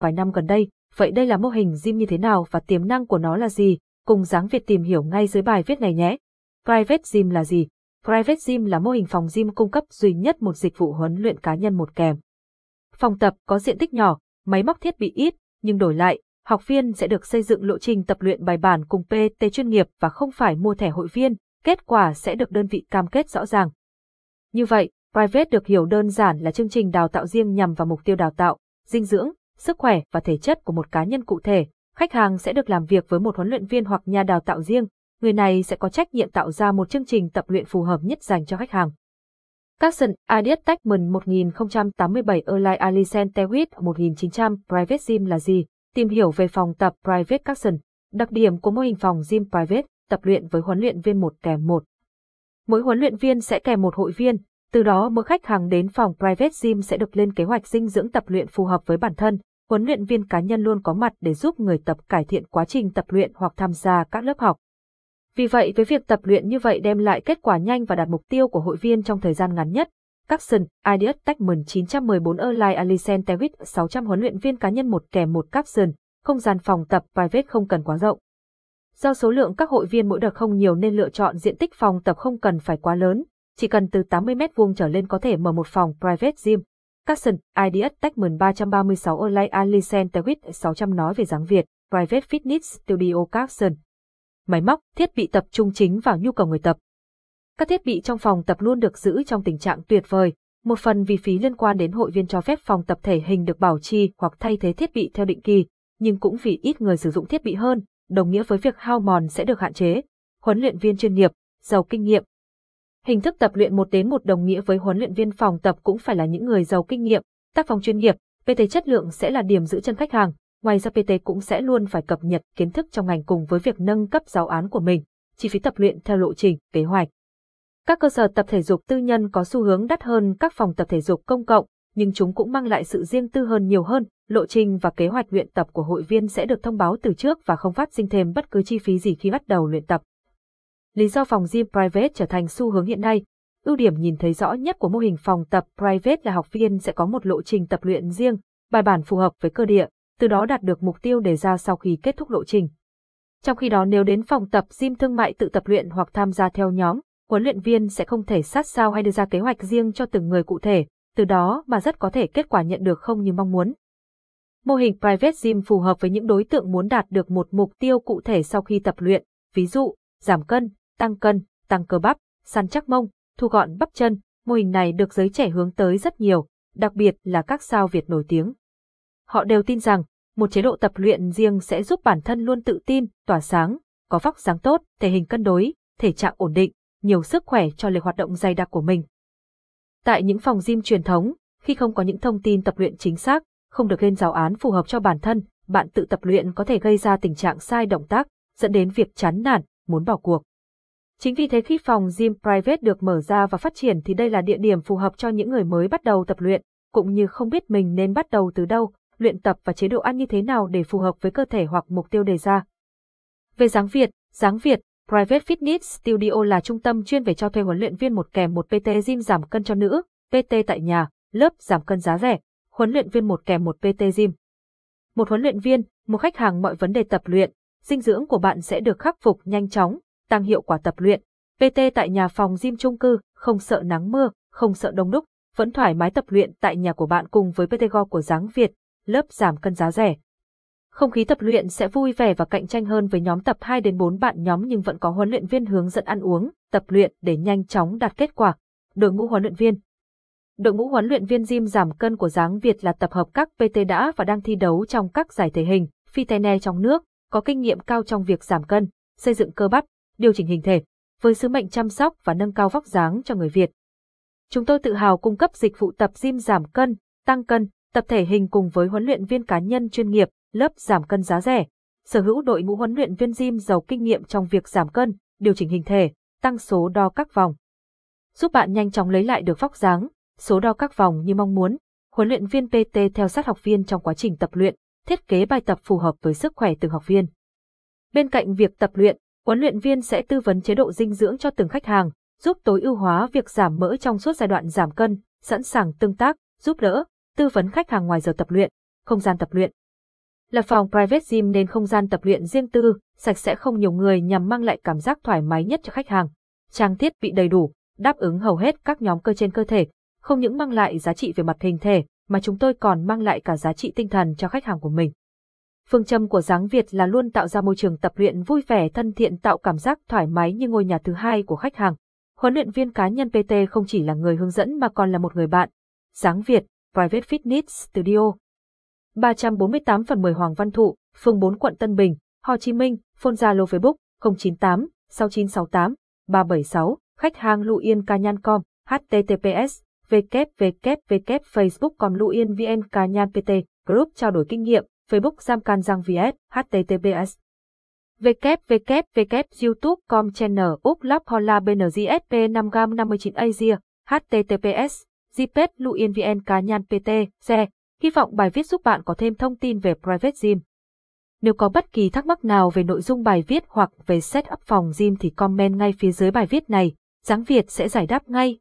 vài năm gần đây. Vậy đây là mô hình gym như thế nào và tiềm năng của nó là gì? Cùng dáng Việt tìm hiểu ngay dưới bài viết này nhé. Private Gym là gì? Private Gym là mô hình phòng gym cung cấp duy nhất một dịch vụ huấn luyện cá nhân một kèm. Phòng tập có diện tích nhỏ, máy móc thiết bị ít, nhưng đổi lại, học viên sẽ được xây dựng lộ trình tập luyện bài bản cùng PT chuyên nghiệp và không phải mua thẻ hội viên, kết quả sẽ được đơn vị cam kết rõ ràng. Như vậy, Private được hiểu đơn giản là chương trình đào tạo riêng nhằm vào mục tiêu đào tạo, dinh dưỡng, sức khỏe và thể chất của một cá nhân cụ thể. Khách hàng sẽ được làm việc với một huấn luyện viên hoặc nhà đào tạo riêng, người này sẽ có trách nhiệm tạo ra một chương trình tập luyện phù hợp nhất dành cho khách hàng. Capson Ideas Techman 1087 Erlai Alisen Tewit 1900 Private Gym là gì? Tìm hiểu về phòng tập Private Capson. Đặc điểm của mô hình phòng gym Private, tập luyện với huấn luyện viên một kèm một. Mỗi huấn luyện viên sẽ kèm một hội viên, từ đó mỗi khách hàng đến phòng Private Gym sẽ được lên kế hoạch dinh dưỡng tập luyện phù hợp với bản thân. Huấn luyện viên cá nhân luôn có mặt để giúp người tập cải thiện quá trình tập luyện hoặc tham gia các lớp học. Vì vậy với việc tập luyện như vậy đem lại kết quả nhanh và đạt mục tiêu của hội viên trong thời gian ngắn nhất. Capson, Ideas Techman 914 Online Alicent Tewit 600 huấn luyện viên cá nhân một kèm một Capson, không gian phòng tập private không cần quá rộng. Do số lượng các hội viên mỗi đợt không nhiều nên lựa chọn diện tích phòng tập không cần phải quá lớn, chỉ cần từ 80 mét vuông trở lên có thể mở một phòng private gym. Capson, Ideas Techman 336 Olay Alicent Tewit 600 nói về dáng Việt, Private Fitness Studio Capson máy móc, thiết bị tập trung chính vào nhu cầu người tập. Các thiết bị trong phòng tập luôn được giữ trong tình trạng tuyệt vời, một phần vì phí liên quan đến hội viên cho phép phòng tập thể hình được bảo trì hoặc thay thế thiết bị theo định kỳ, nhưng cũng vì ít người sử dụng thiết bị hơn, đồng nghĩa với việc hao mòn sẽ được hạn chế. Huấn luyện viên chuyên nghiệp, giàu kinh nghiệm. Hình thức tập luyện một đến một đồng nghĩa với huấn luyện viên phòng tập cũng phải là những người giàu kinh nghiệm, tác phòng chuyên nghiệp, PT chất lượng sẽ là điểm giữ chân khách hàng, Ngoài ra PT cũng sẽ luôn phải cập nhật kiến thức trong ngành cùng với việc nâng cấp giáo án của mình, chi phí tập luyện theo lộ trình, kế hoạch. Các cơ sở tập thể dục tư nhân có xu hướng đắt hơn các phòng tập thể dục công cộng, nhưng chúng cũng mang lại sự riêng tư hơn nhiều hơn, lộ trình và kế hoạch luyện tập của hội viên sẽ được thông báo từ trước và không phát sinh thêm bất cứ chi phí gì khi bắt đầu luyện tập. Lý do phòng gym private trở thành xu hướng hiện nay, ưu điểm nhìn thấy rõ nhất của mô hình phòng tập private là học viên sẽ có một lộ trình tập luyện riêng, bài bản phù hợp với cơ địa, từ đó đạt được mục tiêu đề ra sau khi kết thúc lộ trình. Trong khi đó nếu đến phòng tập gym thương mại tự tập luyện hoặc tham gia theo nhóm, huấn luyện viên sẽ không thể sát sao hay đưa ra kế hoạch riêng cho từng người cụ thể, từ đó mà rất có thể kết quả nhận được không như mong muốn. Mô hình private gym phù hợp với những đối tượng muốn đạt được một mục tiêu cụ thể sau khi tập luyện, ví dụ, giảm cân, tăng cân, tăng cơ bắp, săn chắc mông, thu gọn bắp chân. Mô hình này được giới trẻ hướng tới rất nhiều, đặc biệt là các sao Việt nổi tiếng. Họ đều tin rằng, một chế độ tập luyện riêng sẽ giúp bản thân luôn tự tin, tỏa sáng, có vóc dáng tốt, thể hình cân đối, thể trạng ổn định, nhiều sức khỏe cho lịch hoạt động dày đặc của mình. Tại những phòng gym truyền thống, khi không có những thông tin tập luyện chính xác, không được lên giáo án phù hợp cho bản thân, bạn tự tập luyện có thể gây ra tình trạng sai động tác, dẫn đến việc chán nản, muốn bỏ cuộc. Chính vì thế khi phòng gym private được mở ra và phát triển thì đây là địa điểm phù hợp cho những người mới bắt đầu tập luyện, cũng như không biết mình nên bắt đầu từ đâu, luyện tập và chế độ ăn như thế nào để phù hợp với cơ thể hoặc mục tiêu đề ra. Về dáng Việt, dáng Việt, Private Fitness Studio là trung tâm chuyên về cho thuê huấn luyện viên một kèm một PT gym giảm cân cho nữ, PT tại nhà, lớp giảm cân giá rẻ, huấn luyện viên một kèm một PT gym. Một huấn luyện viên, một khách hàng mọi vấn đề tập luyện, dinh dưỡng của bạn sẽ được khắc phục nhanh chóng, tăng hiệu quả tập luyện. PT tại nhà phòng gym chung cư, không sợ nắng mưa, không sợ đông đúc, vẫn thoải mái tập luyện tại nhà của bạn cùng với PT Go của Giáng Việt, lớp giảm cân giá rẻ. Không khí tập luyện sẽ vui vẻ và cạnh tranh hơn với nhóm tập 2 đến 4 bạn nhóm nhưng vẫn có huấn luyện viên hướng dẫn ăn uống, tập luyện để nhanh chóng đạt kết quả. Đội ngũ huấn luyện viên Đội ngũ huấn luyện viên gym giảm cân của dáng Việt là tập hợp các PT đã và đang thi đấu trong các giải thể hình, phi tene trong nước, có kinh nghiệm cao trong việc giảm cân, xây dựng cơ bắp, điều chỉnh hình thể, với sứ mệnh chăm sóc và nâng cao vóc dáng cho người Việt. Chúng tôi tự hào cung cấp dịch vụ tập gym giảm cân, tăng cân, tập thể hình cùng với huấn luyện viên cá nhân chuyên nghiệp, lớp giảm cân giá rẻ, sở hữu đội ngũ huấn luyện viên gym giàu kinh nghiệm trong việc giảm cân, điều chỉnh hình thể, tăng số đo các vòng. Giúp bạn nhanh chóng lấy lại được vóc dáng, số đo các vòng như mong muốn. Huấn luyện viên PT theo sát học viên trong quá trình tập luyện, thiết kế bài tập phù hợp với sức khỏe từng học viên. Bên cạnh việc tập luyện, huấn luyện viên sẽ tư vấn chế độ dinh dưỡng cho từng khách hàng, giúp tối ưu hóa việc giảm mỡ trong suốt giai đoạn giảm cân, sẵn sàng tương tác, giúp đỡ, tư vấn khách hàng ngoài giờ tập luyện, không gian tập luyện, Là phòng private gym nên không gian tập luyện riêng tư, sạch sẽ không nhiều người nhằm mang lại cảm giác thoải mái nhất cho khách hàng. Trang thiết bị đầy đủ, đáp ứng hầu hết các nhóm cơ trên cơ thể, không những mang lại giá trị về mặt hình thể, mà chúng tôi còn mang lại cả giá trị tinh thần cho khách hàng của mình. Phương châm của Giáng Việt là luôn tạo ra môi trường tập luyện vui vẻ thân thiện tạo cảm giác thoải mái như ngôi nhà thứ hai của khách hàng. Huấn luyện viên cá nhân PT không chỉ là người hướng dẫn mà còn là một người bạn. Giáng Việt, Private Fitness Studio. 348 phần 10 Hoàng Văn Thụ, phường 4 quận Tân Bình, Hồ Chí Minh, phone Zalo Facebook 098 6968 376, khách hàng Lụ Yên Ca Nhan Com, https www.facebook.com Lụ Yên VN Ca Nhan PT, group trao đổi kinh nghiệm, Facebook Giam Can Giang VS, https www.youtube.com channel úc lắp hola bngsp 5 g 59 asia https gpet luyen vn cá nhan pt xe hy vọng bài viết giúp bạn có thêm thông tin về private gym. Nếu có bất kỳ thắc mắc nào về nội dung bài viết hoặc về setup phòng gym thì comment ngay phía dưới bài viết này. Giáng việt sẽ giải đáp ngay.